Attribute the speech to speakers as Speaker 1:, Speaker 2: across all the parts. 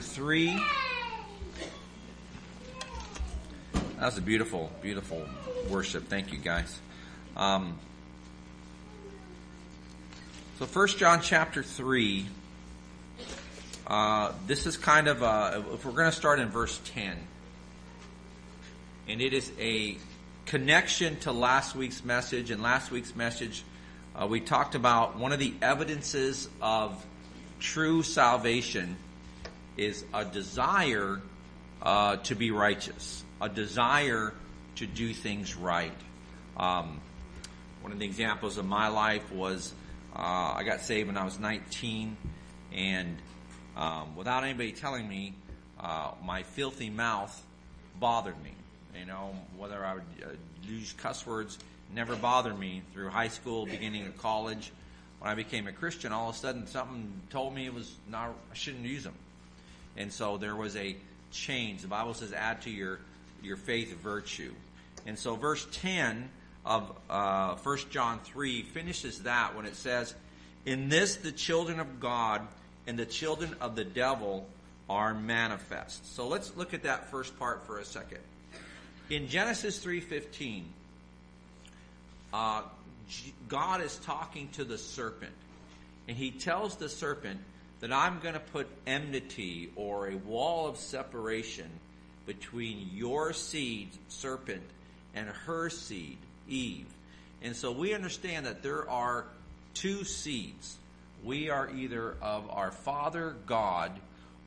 Speaker 1: 3. That was a beautiful, beautiful worship. Thank you, guys. Um, so, First John chapter 3. Uh, this is kind of, a, if we're going to start in verse 10, and it is a connection to last week's message. And last week's message, uh, we talked about one of the evidences of true salvation is a desire uh, to be righteous, a desire to do things right. Um, one of the examples of my life was uh, I got saved when I was 19, and um, without anybody telling me, uh, my filthy mouth bothered me. You know, whether I would uh, use cuss words never bothered me through high school, beginning of college. When I became a Christian, all of a sudden something told me it was not I shouldn't use them. And so there was a change. The Bible says, add to your, your faith virtue. And so verse 10 of uh, 1 John 3 finishes that when it says, In this the children of God and the children of the devil are manifest. So let's look at that first part for a second. In Genesis 3.15, uh, God is talking to the serpent. And he tells the serpent, that I'm going to put enmity or a wall of separation between your seed, serpent, and her seed, Eve. And so we understand that there are two seeds. We are either of our Father God,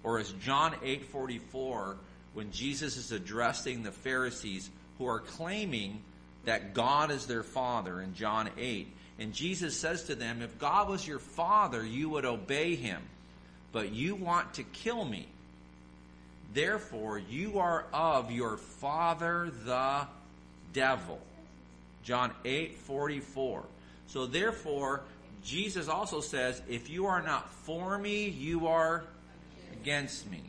Speaker 1: or as John 8:44, when Jesus is addressing the Pharisees who are claiming that God is their Father in John 8. And Jesus says to them, if God was your Father, you would obey him but you want to kill me. Therefore, you are of your father the devil. John 8 44. So, therefore, Jesus also says, if you are not for me, you are against me.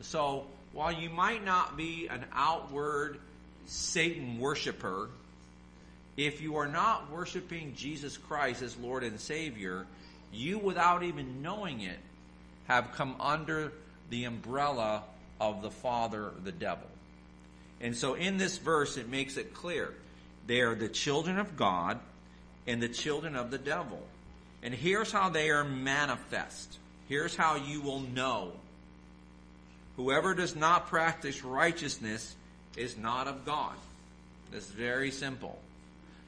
Speaker 1: So, while you might not be an outward Satan worshiper, if you are not worshiping Jesus Christ as Lord and Savior, you, without even knowing it, have come under the umbrella of the father, the devil. And so in this verse, it makes it clear they are the children of God and the children of the devil. And here's how they are manifest. Here's how you will know. Whoever does not practice righteousness is not of God. It's very simple.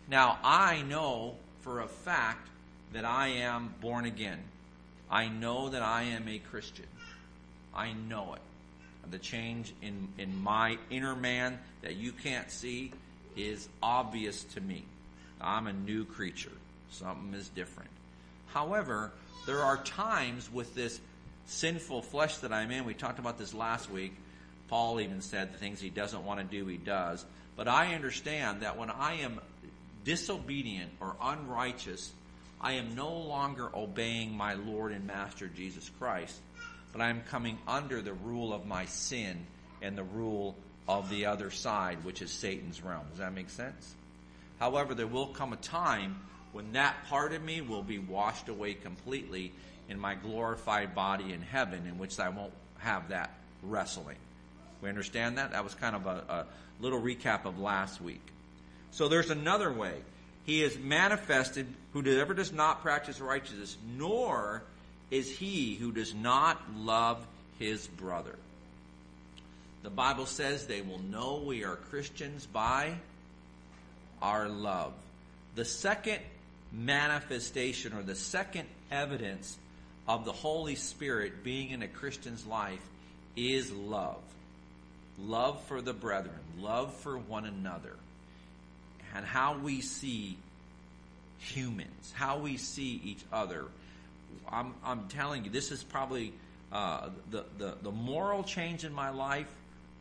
Speaker 1: Now, I know for a fact that I am born again. I know that I am a Christian. I know it. The change in, in my inner man that you can't see is obvious to me. I'm a new creature. Something is different. However, there are times with this sinful flesh that I'm in. We talked about this last week. Paul even said the things he doesn't want to do, he does. But I understand that when I am disobedient or unrighteous, I am no longer obeying my Lord and Master Jesus Christ, but I am coming under the rule of my sin and the rule of the other side, which is Satan's realm. Does that make sense? However, there will come a time when that part of me will be washed away completely in my glorified body in heaven, in which I won't have that wrestling. We understand that? That was kind of a, a little recap of last week. So there's another way he is manifested whoever does not practice righteousness, nor is he who does not love his brother. The Bible says they will know we are Christians by our love. The second manifestation or the second evidence of the Holy Spirit being in a Christian's life is love. Love for the brethren, love for one another and how we see humans, how we see each other. I'm, I'm telling you, this is probably uh, the, the, the moral change in my life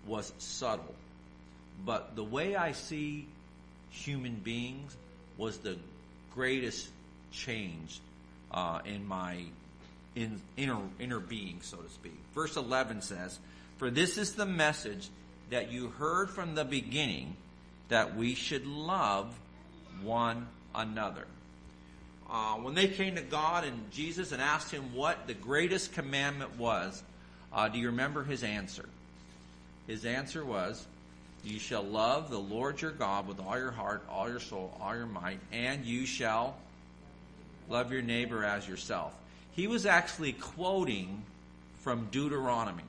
Speaker 1: was subtle. But the way I see human beings was the greatest change uh, in my in, inner, inner being, so to speak. Verse 11 says, For this is the message that you heard from the beginning that we should love one another. Uh, when they came to God and Jesus and asked him what the greatest commandment was, Uh, do you remember his answer? His answer was, You shall love the Lord your God with all your heart, all your soul, all your might, and you shall love your neighbor as yourself. He was actually quoting from Deuteronomy.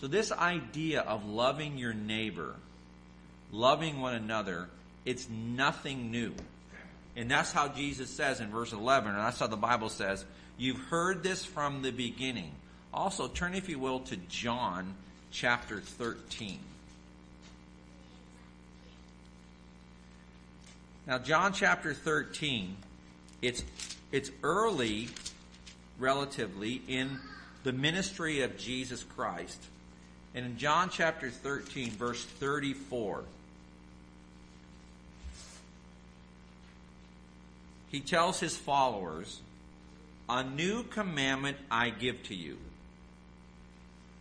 Speaker 1: So, this idea of loving your neighbor, loving one another, it's nothing new. And that's how Jesus says in verse 11, and that's how the Bible says, You've heard this from the beginning. Also, turn, if you will, to John chapter 13. Now, John chapter 13, it's, it's early, relatively, in the ministry of Jesus Christ. And in John chapter 13, verse 34, he tells his followers, A new commandment I give to you.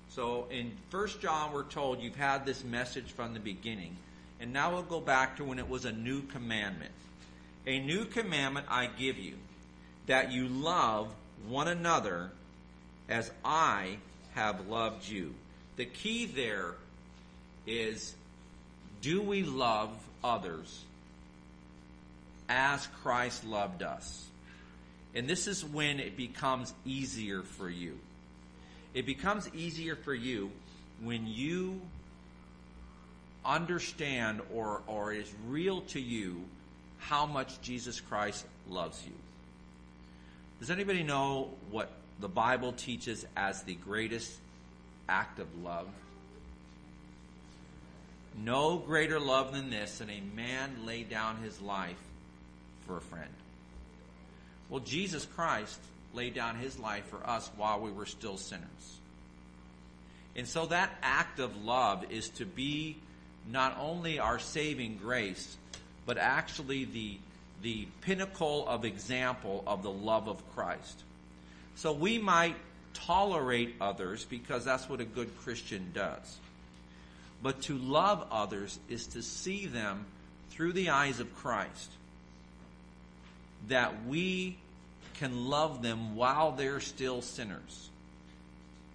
Speaker 1: So in 1 John, we're told you've had this message from the beginning. And now we'll go back to when it was a new commandment. A new commandment I give you, that you love one another as I have loved you. The key there is do we love others as Christ loved us? And this is when it becomes easier for you. It becomes easier for you when you understand or, or is real to you how much Jesus Christ loves you. Does anybody know what the Bible teaches as the greatest act of love? No greater love than this than a man lay down his life for a friend. Well, Jesus Christ laid down his life for us while we were still sinners. And so that act of love is to be not only our saving grace, but actually the, the pinnacle of example of the love of Christ. So we might tolerate others because that's what a good Christian does. But to love others is to see them through the eyes of Christ. That we can love them while they're still sinners.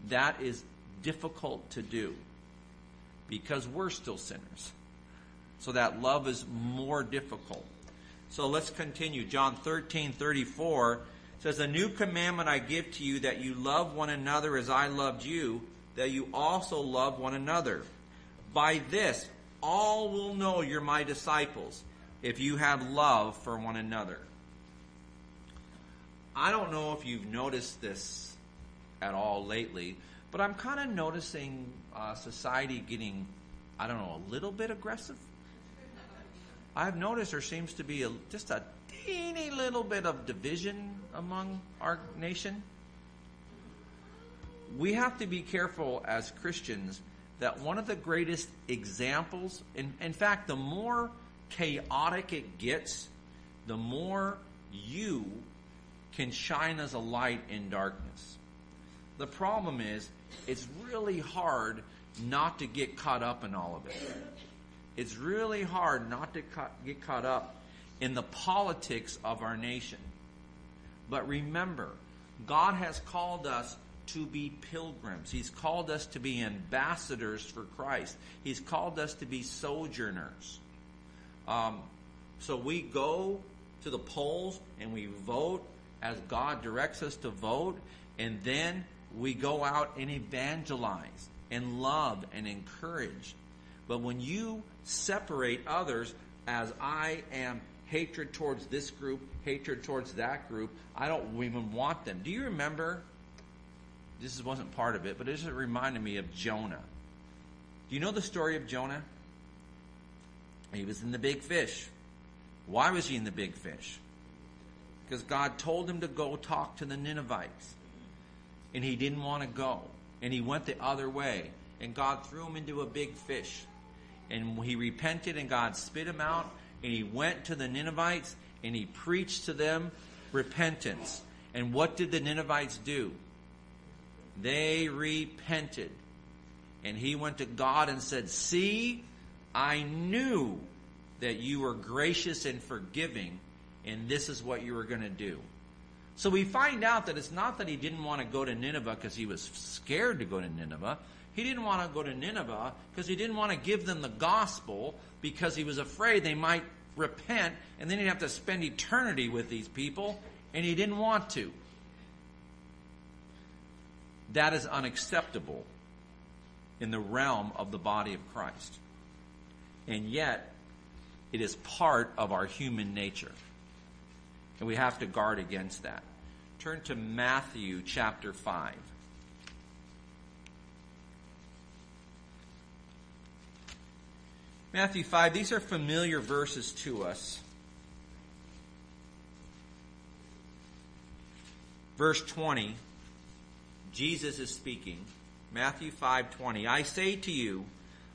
Speaker 1: That is difficult to do because we're still sinners. So that love is more difficult. So let's continue. John 13, 34 says, A new commandment I give to you that you love one another as I loved you, that you also love one another. By this, all will know you're my disciples if you have love for one another. I don't know if you've noticed this at all lately, but I'm kind of noticing uh, society getting, I don't know, a little bit aggressive. I've noticed there seems to be a, just a teeny little bit of division among our nation. We have to be careful as Christians that one of the greatest examples, in, in fact, the more chaotic it gets, the more you can shine as a light in darkness. The problem is, it's really hard not to get caught up in all of it. It's really hard not to get caught up in the politics of our nation. But remember, God has called us to be pilgrims. He's called us to be ambassadors for Christ. He's called us to be sojourners. Um, so we go to the polls and we vote as God directs us to vote, and then we go out and evangelize and love and encourage. But when you separate others as I am hatred towards this group, hatred towards that group, I don't even want them. Do you remember? This wasn't part of it, but it just reminded me of Jonah. Do you know the story of Jonah? He was in the big fish. Why was he in the big fish? Because God told him to go talk to the Ninevites and he didn't want to go. And he went the other way. And God threw him into a big fish. And he repented, and God spit him out. And he went to the Ninevites and he preached to them repentance. And what did the Ninevites do? They repented. And he went to God and said, See, I knew that you were gracious and forgiving, and this is what you were going to do. So we find out that it's not that he didn't want to go to Nineveh because he was scared to go to Nineveh. He didn't want to go to Nineveh because he didn't want to give them the gospel because he was afraid they might repent and then he'd have to spend eternity with these people and he didn't want to. That is unacceptable in the realm of the body of Christ. And yet, it is part of our human nature. And we have to guard against that. Turn to Matthew chapter 5. Matthew 5, these are familiar verses to us. Verse 20, Jesus is speaking. Matthew 5:20 I say to you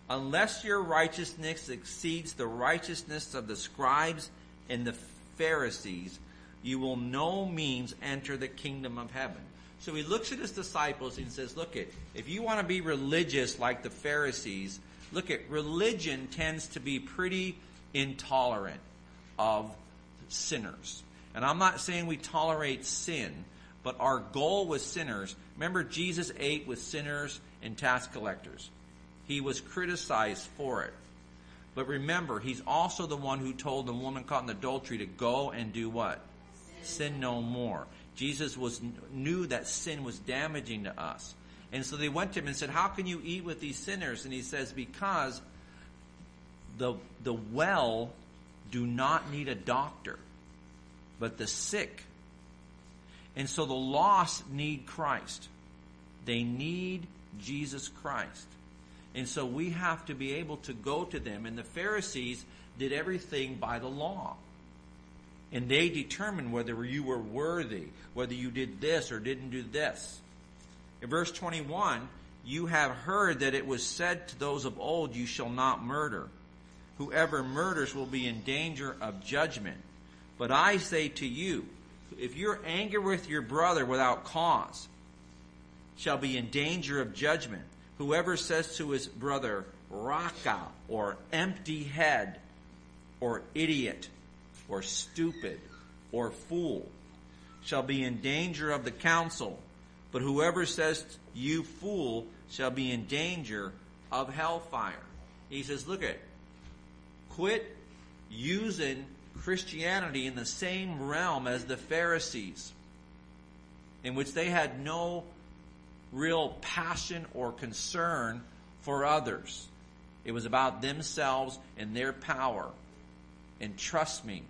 Speaker 1: unless your righteousness exceeds the righteousness of the scribes and the Pharisees you will no means enter the kingdom of heaven. So he looks at his disciples and says, look at, if you want to be religious like the Pharisees, look at, religion tends to be pretty intolerant of sinners. And I'm not saying we tolerate sin, but our goal with sinners, remember Jesus ate with sinners and tax collectors. He was criticized for it. But remember, he's also the one who told the woman caught in adultery to go and do what? Sin no more. Jesus was knew that sin was damaging to us. And so they went to him and said, "How can you eat with these sinners?" And he says, "Because the the well do not need a doctor, but the sick. And so the lost need Christ. They need Jesus Christ. And so we have to be able to go to them. And the Pharisees did everything by the law. And they determined whether you were worthy, whether you did this or didn't do this. In verse 21, you have heard that it was said to those of old, You shall not murder. Whoever murders will be in danger of judgment. But I say to you, if you're angry with your brother without cause, shall be in danger of judgment. Whoever says to his brother, Raca, or empty head, or idiot, or stupid or fool shall be in danger of the council, but whoever says you fool shall be in danger of hellfire. He says, look at, quit using Christianity in the same realm as the Pharisees, in which they had no real passion or concern for others. It was about themselves and their power. And trust me,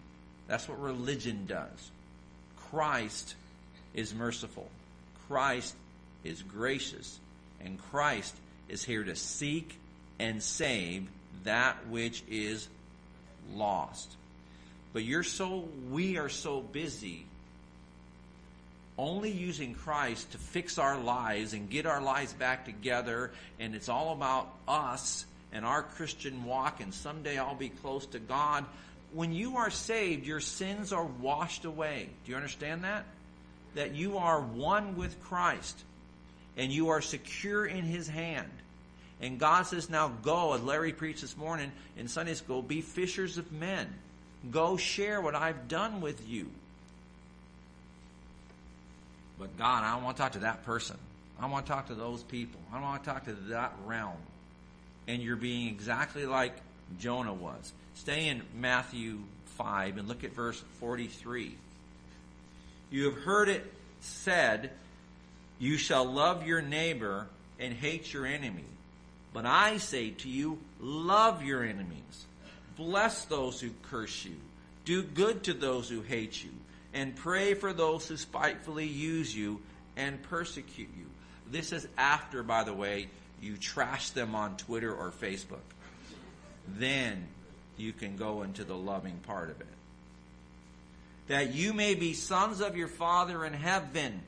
Speaker 1: that's what religion does. Christ is merciful. Christ is gracious. And Christ is here to seek and save that which is lost. But you're so, we are so busy only using Christ to fix our lives and get our lives back together, and it's all about us and our Christian walk, and someday I'll be close to God when you are saved, your sins are washed away. Do you understand that? That you are one with Christ and you are secure in His hand. And God says, now go, as Larry preached this morning in Sunday school, be fishers of men. Go share what I've done with you. But God, I don't want to talk to that person. I want to talk to those people. I don't want to talk to that realm. And you're being exactly like Jonah was. Stay in Matthew 5 and look at verse 43. You have heard it said, You shall love your neighbor and hate your enemy. But I say to you, love your enemies. Bless those who curse you. Do good to those who hate you. And pray for those who spitefully use you and persecute you. This is after, by the way, you trash them on Twitter or Facebook then you can go into the loving part of it. That you may be sons of your Father in heaven,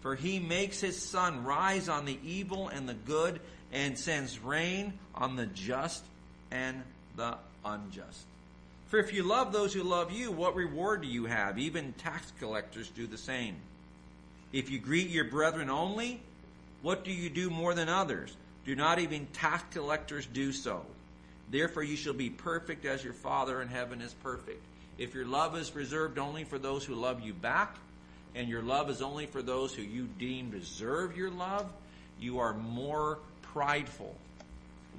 Speaker 1: for he makes his sun rise on the evil and the good, and sends rain on the just and the unjust. For if you love those who love you, what reward do you have? Even tax collectors do the same. If you greet your brethren only, what do you do more than others? Do not even tax collectors do so? Therefore, you shall be perfect as your Father in heaven is perfect. If your love is reserved only for those who love you back, and your love is only for those who you deem deserve your love, you are more prideful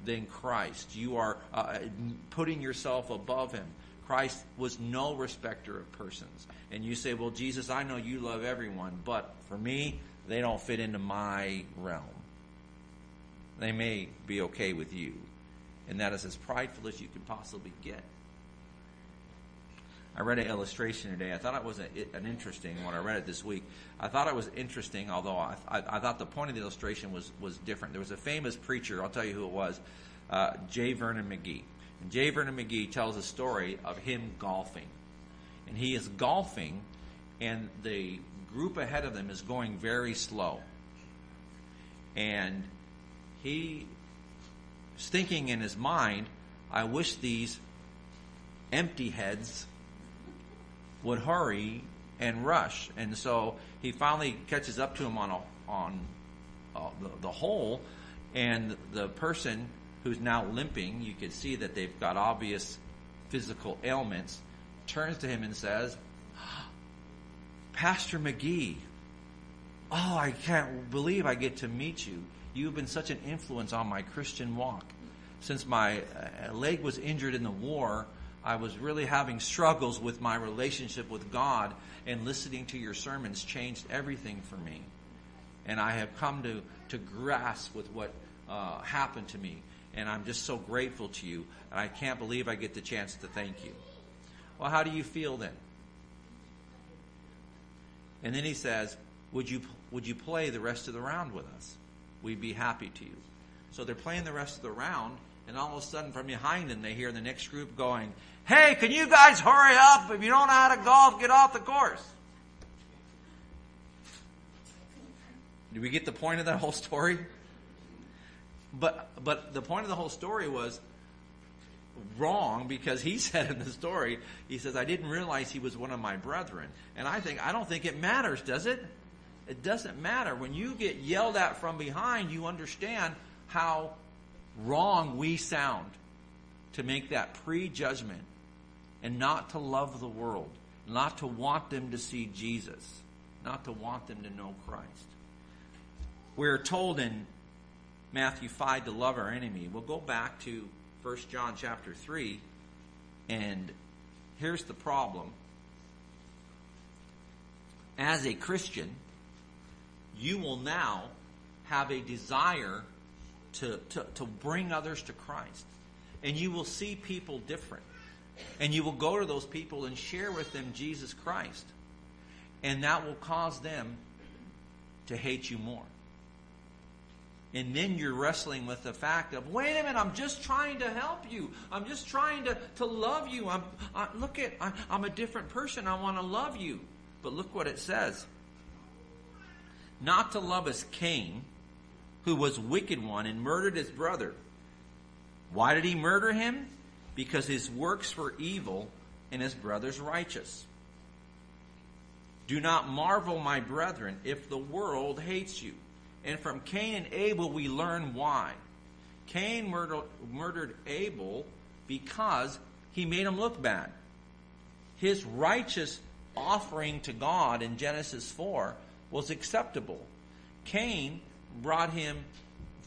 Speaker 1: than Christ. You are uh, putting yourself above him. Christ was no respecter of persons. And you say, well, Jesus, I know you love everyone, but for me, they don't fit into my realm. They may be okay with you. And that is as prideful as you can possibly get. I read an illustration today. I thought it was a, an interesting when I read it this week. I thought it was interesting, although I, I, I, thought the point of the illustration was, was different. There was a famous preacher, I'll tell you who it was, uh, J. Vernon McGee. And J. Vernon McGee tells a story of him golfing. And he is golfing, and the group ahead of them is going very slow. And he is thinking in his mind, I wish these empty heads would hurry and rush. And so he finally catches up to him on a, on uh, the, the hole, and the person who's now limping, you can see that they've got obvious physical ailments, turns to him and says, Pastor McGee, oh, I can't believe I get to meet you. You've been such an influence on my Christian walk. Since my uh, leg was injured in the war, I was really having struggles with my relationship with God, and listening to your sermons changed everything for me. And I have come to, to grasp with what uh, happened to me. And I'm just so grateful to you. And I can't believe I get the chance to thank you. Well, how do you feel then? And then he says, would you, would you play the rest of the round with us? We'd be happy to you. So they're playing the rest of the round, and all of a sudden from behind them they hear the next group going, Hey, can you guys hurry up? If you don't know how to golf, get off the course. Do we get the point of that whole story? But but the point of the whole story was wrong because he said in the story, he says, I didn't realize he was one of my brethren. And I think I don't think it matters, does it? It doesn't matter. When you get yelled at from behind, you understand how wrong we sound to make that prejudgment and not to love the world, not to want them to see Jesus, not to want them to know Christ. We're told in Matthew 5 to love our enemy. We'll go back to 1 John chapter 3, and here's the problem. As a Christian, you will now have a desire to, to, to bring others to Christ. And you will see people different. And you will go to those people and share with them Jesus Christ. And that will cause them to hate you more. And then you're wrestling with the fact of, wait a minute, I'm just trying to help you. I'm just trying to, to love you. I'm, I, look at, I, I'm a different person. I want to love you. But look what it says. Not to love as Cain, who was wicked one and murdered his brother. Why did he murder him? because his works were evil and his brothers righteous. Do not marvel, my brethren, if the world hates you. And from Cain and Abel we learn why. Cain murdered, murdered Abel because he made him look bad. His righteous offering to God in Genesis 4 was acceptable. Cain brought him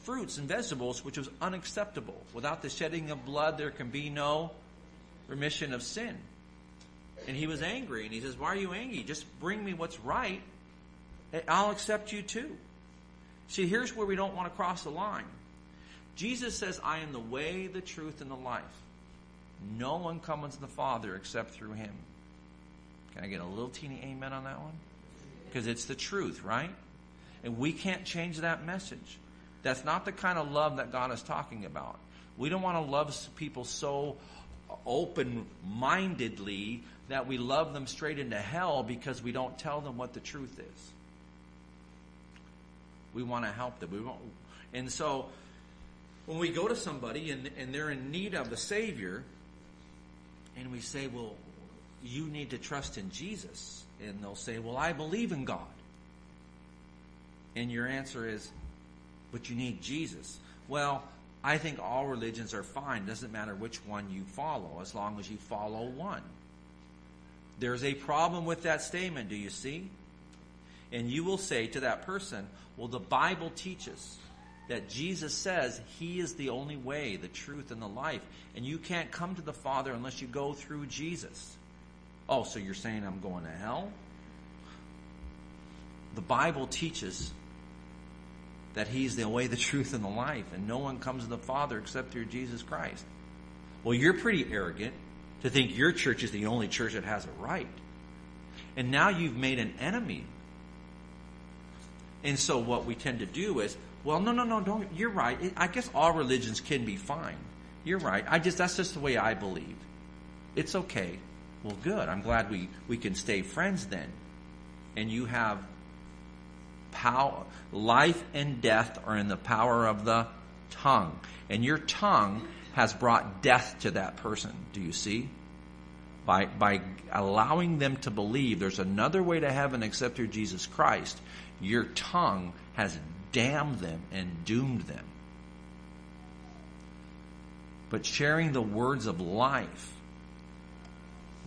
Speaker 1: fruits and vegetables, which was unacceptable. Without the shedding of blood, there can be no remission of sin. And he was angry, and he says, Why are you angry? Just bring me what's right, and I'll accept you too. See, here's where we don't want to cross the line. Jesus says, I am the way, the truth, and the life. No one comes to the Father except through him. Can I get a little teeny amen on that one? Because it's the truth, right? And we can't change that message. That's not the kind of love that God is talking about. We don't want to love people so open mindedly that we love them straight into hell because we don't tell them what the truth is. We want to help them. We want, and so when we go to somebody and, and they're in need of a Savior, and we say, Well, you need to trust in Jesus. And they'll say, Well, I believe in God. And your answer is, but you need Jesus. Well, I think all religions are fine. It doesn't matter which one you follow, as long as you follow one. There's a problem with that statement, do you see? And you will say to that person, Well, the Bible teaches that Jesus says He is the only way, the truth, and the life. And you can't come to the Father unless you go through Jesus. Oh, so you're saying I'm going to hell? The Bible teaches that He's the way, the truth, and the life, and no one comes to the Father except through Jesus Christ. Well, you're pretty arrogant to think your church is the only church that has it right. And now you've made an enemy. And so what we tend to do is, well, no, no, no, don't. You're right. I guess all religions can be fine. You're right. I just that's just the way I believe. It's okay. Well, good. I'm glad we we can stay friends then. And you have power. Life and death are in the power of the tongue, and your tongue has brought death to that person. Do you see? By by allowing them to believe there's another way to heaven except through Jesus Christ, your tongue has damned them and doomed them. But sharing the words of life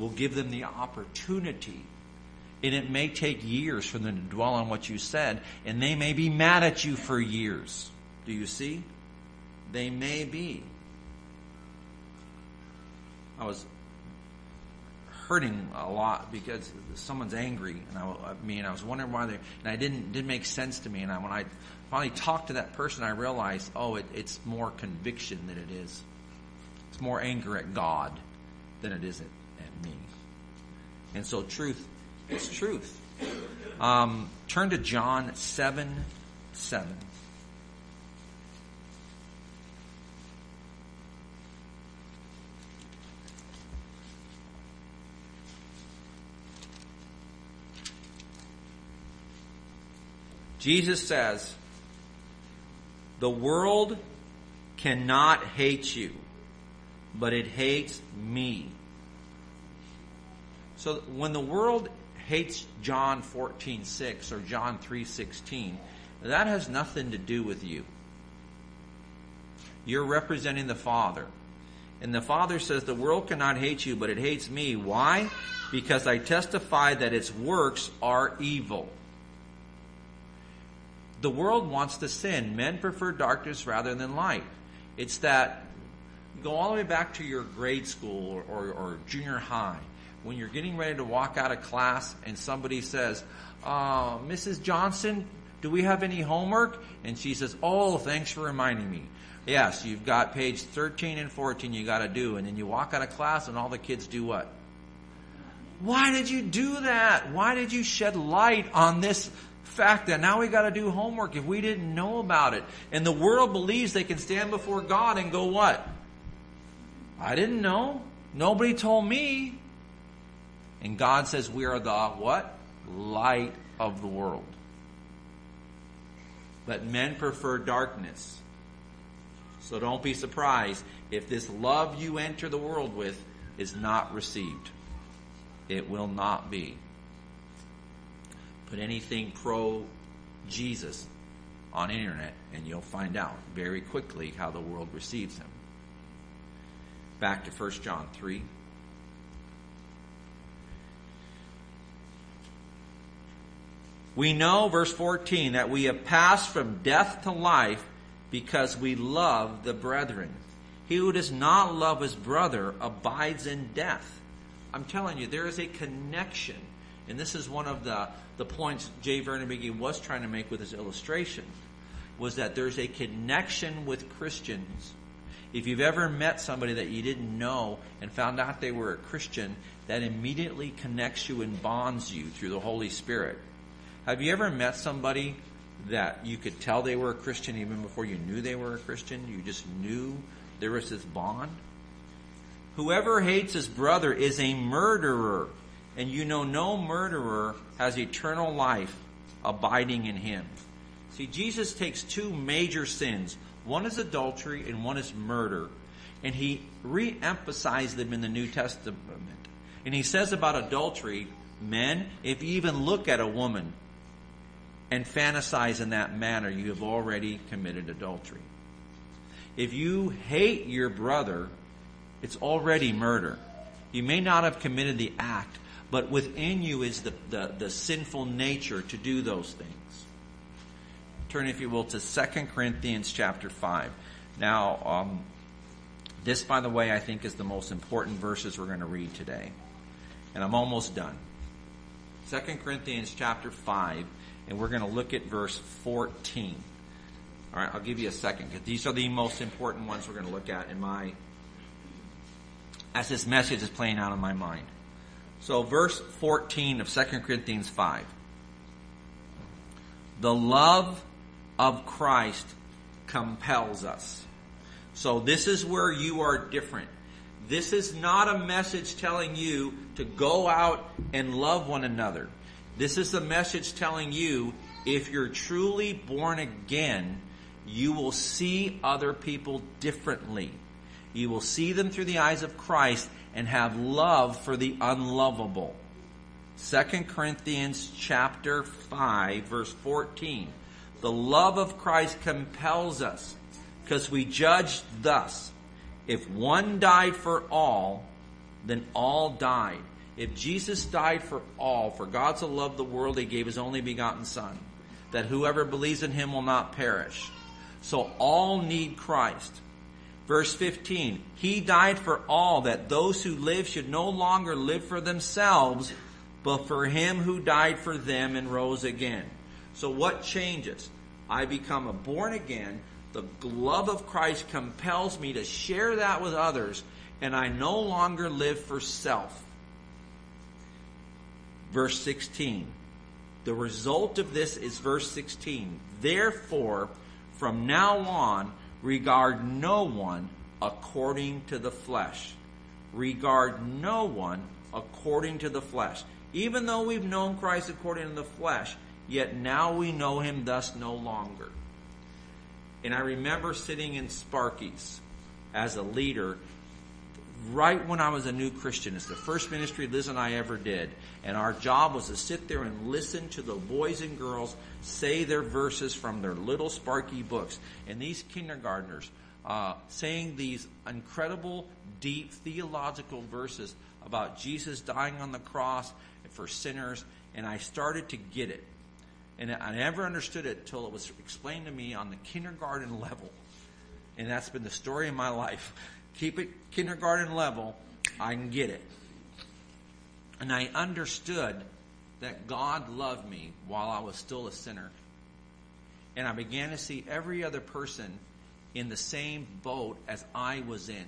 Speaker 1: will give them the opportunity. And it may take years for them to dwell on what you said, and they may be mad at you for years. Do you see? They may be. I was hurting a lot because someone's angry, and I, I mean, I was wondering why they, and I didn't didn't make sense to me. And I, when I finally talked to that person, I realized, oh, it, it's more conviction than it is. It's more anger at God than it is at, And so, truth is truth. Um, turn to John seven seven. Jesus says, The world cannot hate you, but it hates me. So when the world hates John 14:6 or John 3:16, that has nothing to do with you. You're representing the Father. And the Father says, The world cannot hate you, but it hates me. Why? Because I testify that its works are evil. The world wants to sin. Men prefer darkness rather than light. It's that, go all the way back to your grade school or, or, or junior high. When you're getting ready to walk out of class and somebody says, uh, Mrs. Johnson, do we have any homework? And she says, Oh, thanks for reminding me. Yes, you've got page 13 and 14 you got to do. And then you walk out of class and all the kids do what? Why did you do that? Why did you shed light on this fact that now we got to do homework if we didn't know about it. And the world believes they can stand before God and go, What? I didn't know. Nobody told me. And God says we are the what? Light of the world. But men prefer darkness. So don't be surprised if this love you enter the world with is not received. It will not be. Put anything pro Jesus on internet and you'll find out very quickly how the world receives him. Back to 1 John 3. We know, verse 14, that we have passed from death to life because we love the brethren. He who does not love his brother abides in death. I'm telling you, there is a connection. And this is one of the the points J. Vernon McGee was trying to make with his illustration was that there's a connection with Christians. If you've ever met somebody that you didn't know and found out they were a Christian, that immediately connects you and bonds you through the Holy Spirit. Have you ever met somebody that you could tell they were a Christian even before you knew they were a Christian? You just knew there was this bond? Whoever hates his brother is a murderer and you know no murderer has eternal life abiding in him. See, Jesus takes two major sins. One is adultery and one is murder. And he re-emphasized them in the New Testament. And he says about adultery, men, if you even look at a woman and fantasize in that manner, you have already committed adultery. If you hate your brother, it's already murder. You may not have committed the act, but within you is the, the, the sinful nature to do those things. Turn, if you will, to 2 Corinthians chapter 5. Now, um, this, by the way, I think is the most important verses we're going to read today. And I'm almost done. 2 Corinthians chapter 5, and we're going to look at verse 14. All right, I'll give you a second because these are the most important ones we're going to look at in my as this message is playing out in my mind. So, verse 14 of 2 Corinthians 5. The love of Christ compels us. So, this is where you are different. This is not a message telling you to go out and love one another. This is the message telling you if you're truly born again, you will see other people differently. You will see them through the eyes of Christ and have love for the unlovable. 2 Corinthians chapter 5 verse 14. The love of Christ compels us because we judge thus. If one died for all, then all died. If Jesus died for all, for God so loved the world, he gave his only begotten Son, that whoever believes in him will not perish. So all need Christ. Verse 15, He died for all, that those who live should no longer live for themselves, but for Him who died for them and rose again. So what changes? I become a born again. The love of Christ compels me to share that with others, and I no longer live for self. Verse 16. The result of this is verse 16. Therefore, from now on, regard no one according to the flesh. Regard no one according to the flesh. Even though we've known Christ according to the flesh, yet now we know him thus no longer. And I remember sitting in Sparky's as a leader right when I was a new Christian. It's the first ministry Liz and I ever did. And our job was to sit there and listen to the boys and girls say their verses from their little Sparky books. And these kindergartners uh, saying these incredible, deep theological verses about Jesus dying on the cross for sinners. And I started to get it. And I never understood it until it was explained to me on the kindergarten level. And that's been the story of my life keep it kindergarten level, I can get it. And I understood that God loved me while I was still a sinner. And I began to see every other person in the same boat as I was in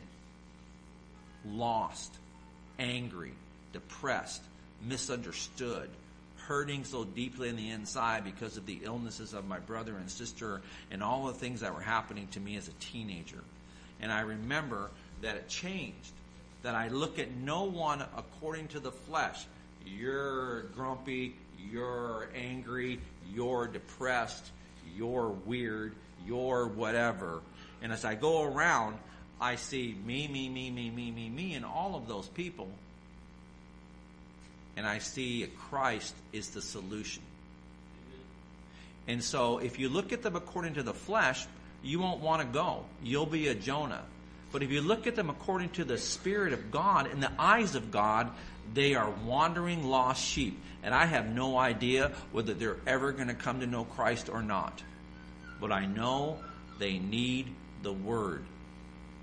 Speaker 1: lost, angry, depressed, misunderstood, hurting so deeply in the inside because of the illnesses of my brother and sister and all the things that were happening to me as a teenager. And I remember that it changed. That I look at no one according to the flesh. You're grumpy, you're angry, you're depressed, you're weird, you're whatever. And as I go around, I see me, me, me, me, me, me, me, and all of those people. And I see Christ is the solution. And so if you look at them according to the flesh, you won't want to go. You'll be a Jonah. But if you look at them according to the Spirit of God, in the eyes of God, they are wandering lost sheep. And I have no idea whether they're ever going to come to know Christ or not. But I know they need the Word.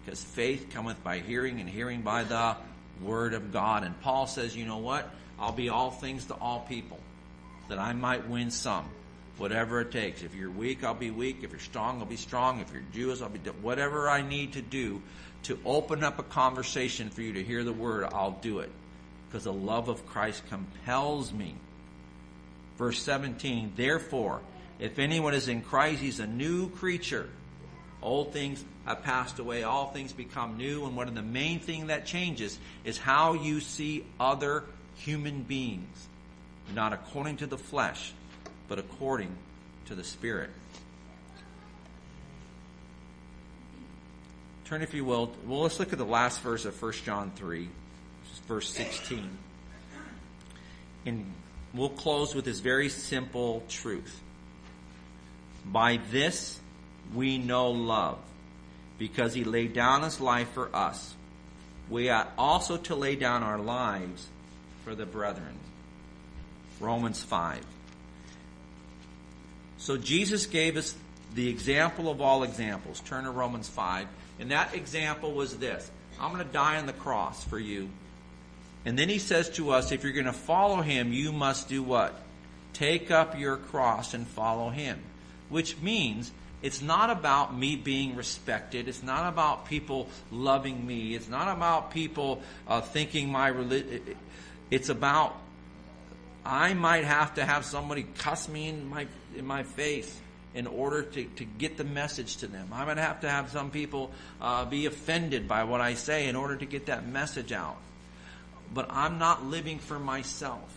Speaker 1: Because faith cometh by hearing, and hearing by the Word of God. And Paul says, you know what? I'll be all things to all people, that I might win some whatever it takes. If you're weak, I'll be weak. If you're strong, I'll be strong. If you're Jewish, I'll be whatever I need to do to open up a conversation for you to hear the word, I'll do it. Because the love of Christ compels me. Verse 17, therefore, if anyone is in Christ, he's a new creature. Old things have passed away, all things become new, and one of the main things that changes is how you see other human beings. Not according to the flesh, but according to the Spirit. Turn, if you will. Well, let's look at the last verse of 1 John 3, verse 16. And we'll close with this very simple truth. By this we know love, because he laid down his life for us. We ought also to lay down our lives for the brethren. Romans 5. So Jesus gave us the example of all examples. Turn to Romans 5. And that example was this I'm going to die on the cross for you. And then he says to us, if you're going to follow him, you must do what? Take up your cross and follow him. Which means it's not about me being respected. It's not about people loving me. It's not about people uh, thinking my religion. It's about I might have to have somebody cuss me in my in my face in order to, to get the message to them. Going to have to have some people uh, be offended by what I say in order to get that message out. But I'm not living for myself.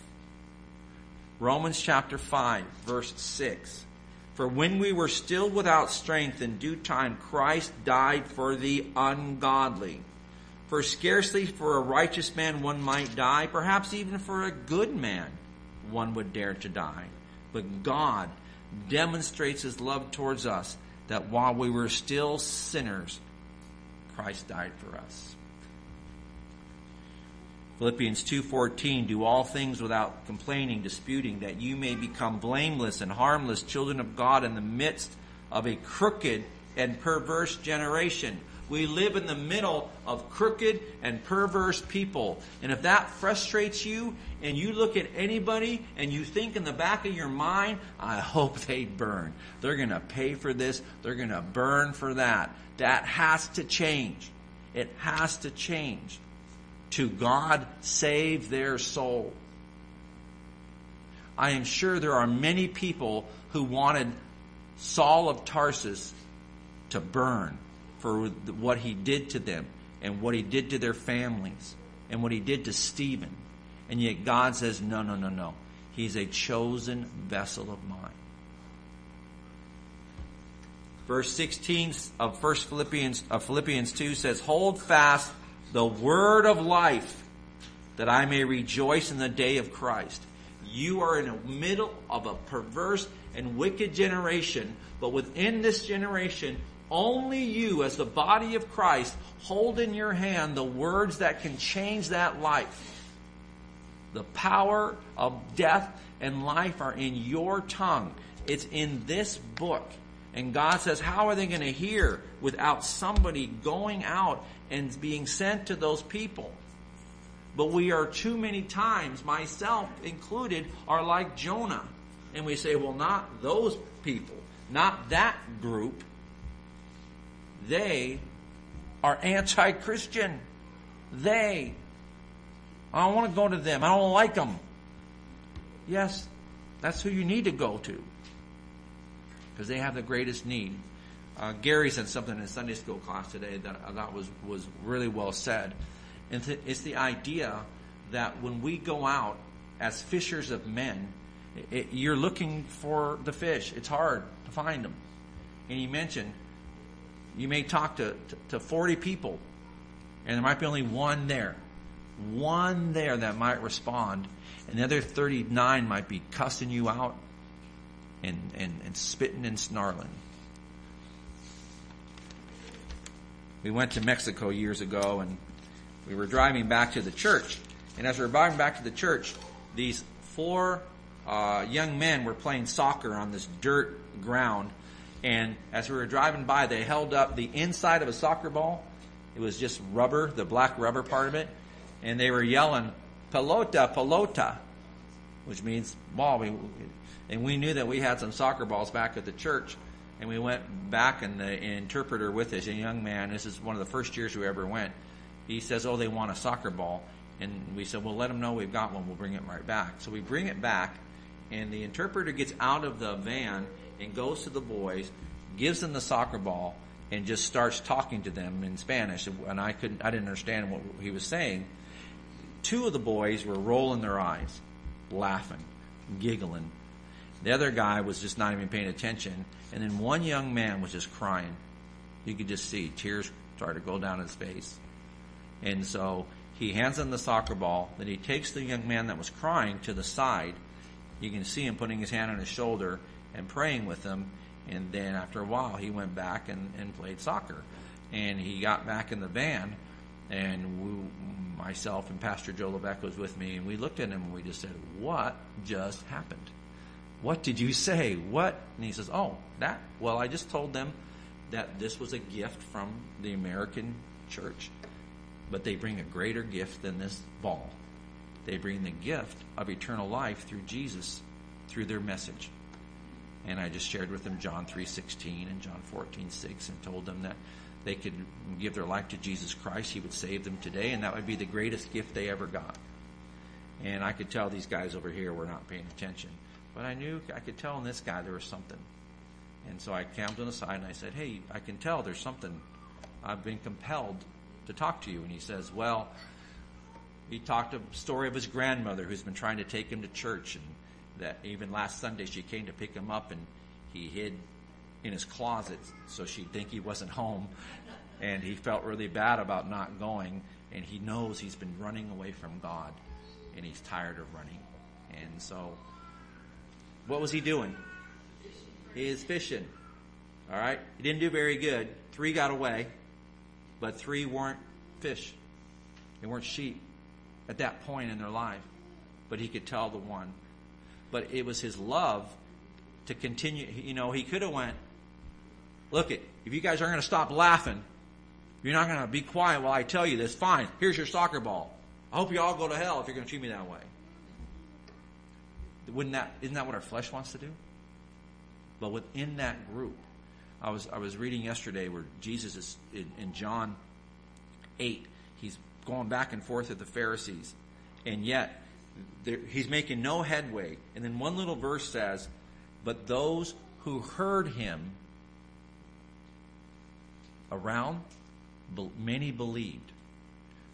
Speaker 1: Romans chapter 5, verse 6. For when we were still without strength in due time, Christ died for the ungodly. For scarcely for a righteous man one might die, perhaps even for a good man one would dare to die. But God demonstrates his love towards us that while we were still sinners, Christ died for us. Philippians 2:14 do all things without complaining, disputing that you may become blameless and harmless children of God in the midst of a crooked and perverse generation we live in the middle of crooked and perverse people. And if that frustrates you and you look at anybody and you think in the back of your mind, I hope they burn. They're going to pay for this. They're going to burn for that. That has to change. It has to change. To God save their soul. I am sure there are many people who wanted Saul of Tarsus to burn for what he did to them and what he did to their families and what he did to Stephen. And yet God says, no, no, no, no. He's a chosen vessel of mine. Verse 16 of First Philippians of Philippians 2 says, Hold fast the word of life, that I may rejoice in the day of Christ. You are in the middle of a perverse and wicked generation, but within this generation, only you, as the body of Christ, hold in your hand the words that can change that life. The power of death and life are in your tongue. It's in this book. And God says, How are they going to hear without somebody going out and being sent to those people? But we are too many times, myself included, are like Jonah. And we say, Well, not those people, not that group. They are anti Christian. They. I don't want to go to them. I don't like them. Yes, that's who you need to go to because they have the greatest need. Uh, Gary said something in Sunday school class today that I thought was, was really well said. And it's the idea that when we go out as fishers of men, it, you're looking for the fish. It's hard to find them. And he mentioned you may talk to, to, to 40 people, and there might be only one there. One there that might respond, and the other 39 might be cussing you out and, and, and spitting and snarling. We went to Mexico years ago, and we were driving back to the church. And as we were driving back to the church, these four uh, young men were playing soccer on this dirt ground and as we were driving by, they held up the inside of a soccer ball. It was just rubber, the black rubber part of it. And they were yelling, pelota, pelota, which means ball. And we knew that we had some soccer balls back at the church. And we went back, and the interpreter with us, a young man, this is one of the first years we ever went. He says, Oh, they want a soccer ball. And we said, Well, let them know we've got one. We'll bring it right back. So we bring it back, and the interpreter gets out of the van and goes to the boys, gives them the soccer ball, and just starts talking to them in Spanish. And I couldn't, I didn't understand what he was saying. Two of the boys were rolling their eyes, laughing, giggling. The other guy was just not even paying attention. And then one young man was just crying. You could just see tears started to go down his face. And so he hands him the soccer ball. Then he takes the young man that was crying to the side. You can see him putting his hand on his shoulder and praying with them. And then after a while, he went back and, and played soccer. And he got back in the van, And we, myself and Pastor Joe Levesque was with me, and we looked at him and we just said, What just happened? What did you say? What? And he says, Oh, that. Well, I just told them that this was a gift from the American church, but they bring a greater gift than this ball. They bring the gift of eternal life through Jesus, through their message. And I just shared with them John 3:16 and John 14:6 and told them that they could give their life to Jesus Christ, he would save them today and that would be the greatest gift they ever got. And I could tell these guys over here were not paying attention. But I knew I could tell in this guy there was something. And so I came to the side and I said, Hey, I can tell there's something. I've been compelled to talk to you. And he says, Well, he talked a story of his grandmother who's been trying to take him to church and that even last Sunday she came to pick him up and he hid in his closet so she'd think he wasn't home and he felt really bad about not going and he knows he's been running away from God and he's tired of running. And so what was he doing? He is fishing. All right? He didn't do very good. Three got away, but three weren't fish. They weren't sheep at that point in their life. But he could tell the one. But it was his love to continue. You know, he could have went, look it, if you guys aren't going to stop laughing, you're not going to be quiet while I tell you this. Fine, here's your soccer ball. I hope you all go to hell if you're going to treat me that way. Wouldn't that, isn't that what our flesh wants to do? But within that group, I was, I was reading yesterday where Jesus is in, in John 8, he's going back and forth with the Pharisees. And yet, there, he's making no headway. And then one little verse says, But those who heard him around, many believed.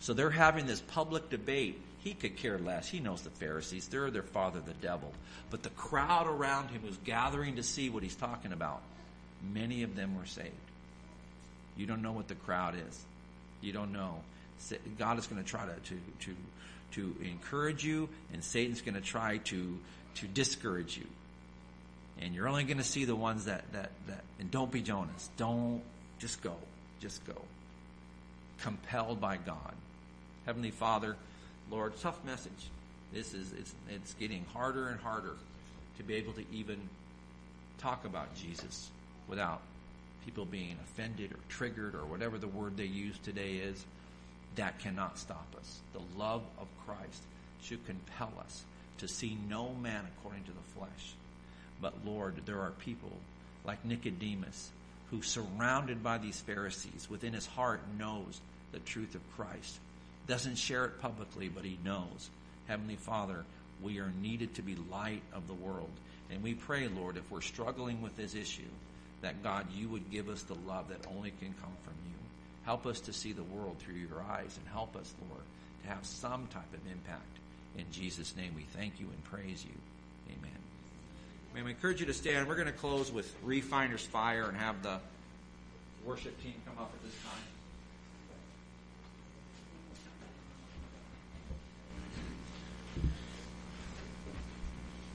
Speaker 1: So they're having this public debate he could care less. He knows the Pharisees. They're their father, the devil. But the crowd around him was gathering to see what he's talking about. Many of them were saved. You don't know what the crowd is. You don't know. God is going to try to, to, to, to encourage you, and Satan's going to try to, to discourage you. And you're only going to see the ones that, that, that, and don't be Jonahs. Don't, just go. Just go. Compelled by God. Heavenly Father, Lord, tough message. This is it's it's getting harder and harder to be able to even talk about Jesus without people being offended or triggered or whatever the word they use today is. That cannot stop us. The love of Christ should compel us to see no man according to the flesh. But Lord, there are people like Nicodemus who surrounded by these Pharisees within his heart knows the truth of Christ doesn't share it publicly, but he knows. Heavenly Father, we are needed to be light of the world. And we pray, Lord, if we're struggling with this issue, that God, you would give us the love that only can come from you. Help us to see the world through your eyes and help us, Lord, to have some type of impact. In Jesus' name, we thank you and praise you. Amen. May we encourage you to stand. We're going to close with Refiner's Fire and have the worship team come up at this time.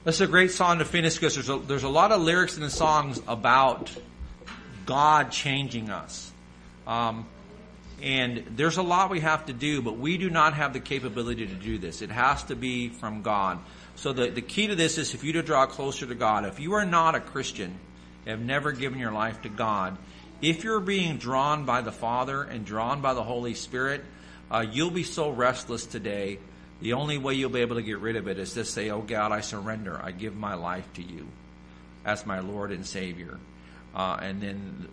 Speaker 1: This is a great song to finish because there's a, there's a lot of lyrics in the songs about God changing us. Um, and there's a lot we have to do, but we do not have the capability to do this. It has to be from God. So the, the key to this is if you to draw closer to God. If you are not a Christian, have never given your life to God, if you're being drawn by the Father and drawn by the Holy Spirit, uh, you'll be so restless today the only way you'll be able to get rid of it is to say, Oh God, I surrender. I give my life to you as my Lord and Savior. Uh, and then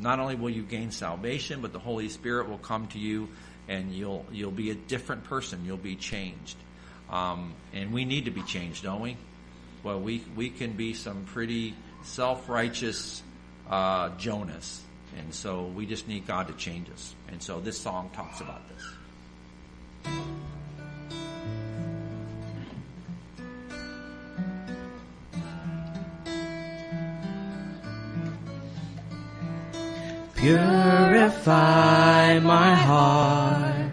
Speaker 1: not only will you gain salvation, but the Holy Spirit will come to you and you'll, you'll be a different person. You'll be changed. Um, and we need to be changed, don't we? Well, we, we can be some pretty self-righteous, uh, Jonahs. And so we just need God to change us. And so this song talks about this.
Speaker 2: Purify my heart,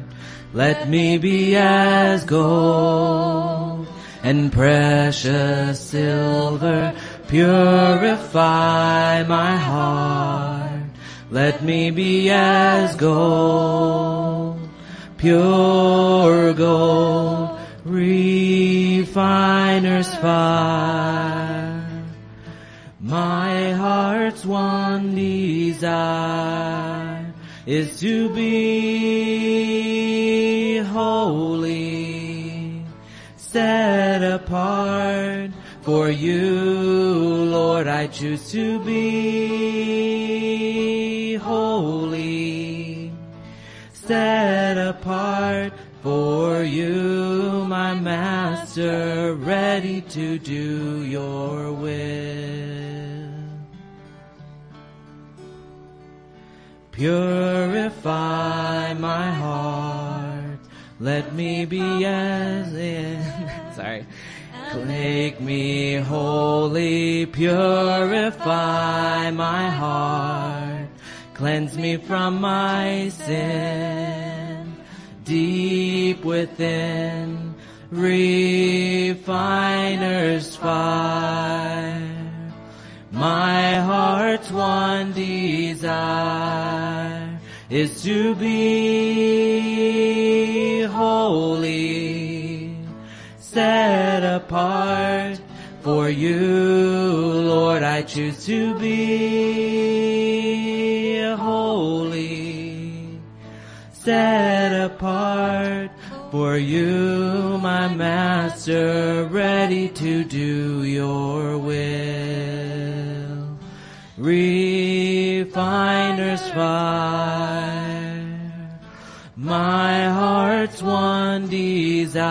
Speaker 2: let me be as gold and precious silver. Purify my heart, let me be as gold. pure gold, refiner's fire. My heart's one desire is to be holy, set apart for you, Lord. I choose to be holy, set apart for you, my master, ready to do your will. Purify my heart. Let me be as in. Sorry. Make me holy. Purify my heart. Cleanse me from my sin. Deep within. Refiner's fire. My heart's one desire is to be holy, set apart for you, Lord. I choose to be holy, set apart for you, my master, ready to do your will. Refiner's fire, my heart's one desire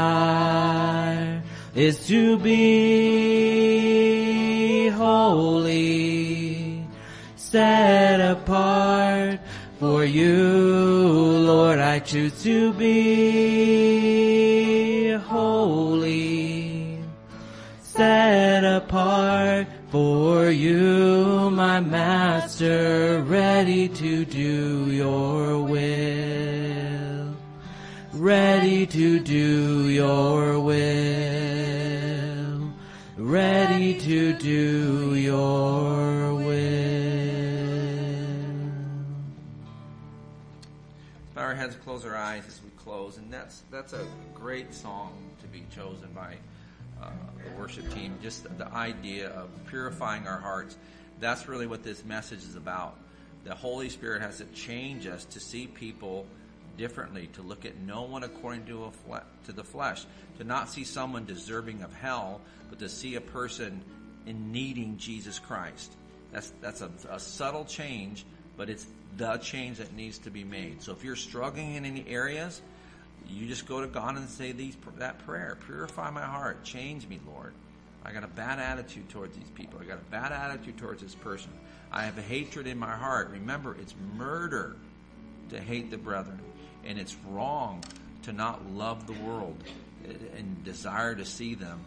Speaker 2: is to be holy, set apart for you, Lord. I choose to be holy, set apart for you, my master, ready to do your will, ready to do your will, ready to do your will.
Speaker 1: Bow our heads, close our eyes as we close, and that's that's a great song to be chosen by uh, the worship team. Just the idea of purifying our hearts. That's really what this message is about. The Holy Spirit has to change us to see people differently, to look at no one according to fle- to the flesh, to not see someone deserving of hell, but to see a person in needing Jesus Christ. That's that's a, a subtle change, but it's the change that needs to be made. So if you're struggling in any areas, you just go to God and say these that prayer: Purify my heart, change me, Lord. I got a bad attitude towards these people. I got a bad attitude towards this person. I have a hatred in my heart. Remember, it's murder to hate the brethren, and it's wrong to not love the world and desire to see them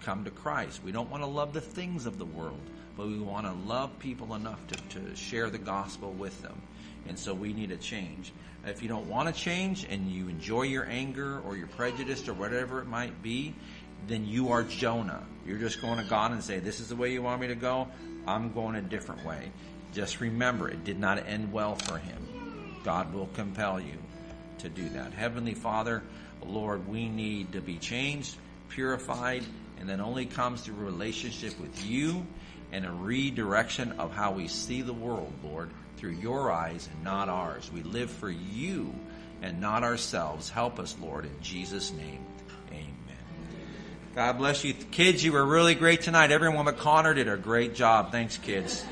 Speaker 1: come to Christ. We don't want to love the things of the world, but we want to love people enough to, to share the gospel with them. And so we need a change. If you don't want to change and you enjoy your anger or your prejudice or whatever it might be, then you are Jonah. You're just going to God and say, This is the way you want me to go. I'm going a different way. Just remember, it did not end well for him. God will compel you to do that. Heavenly Father, Lord, we need to be changed, purified, and that only comes through relationship with you and a redirection of how we see the world, Lord, through your eyes and not ours. We live for you and not ourselves. Help us, Lord, in Jesus' name. Amen. God bless you. Kids, you were really great tonight. Everyone but Connor did a great job. Thanks, kids.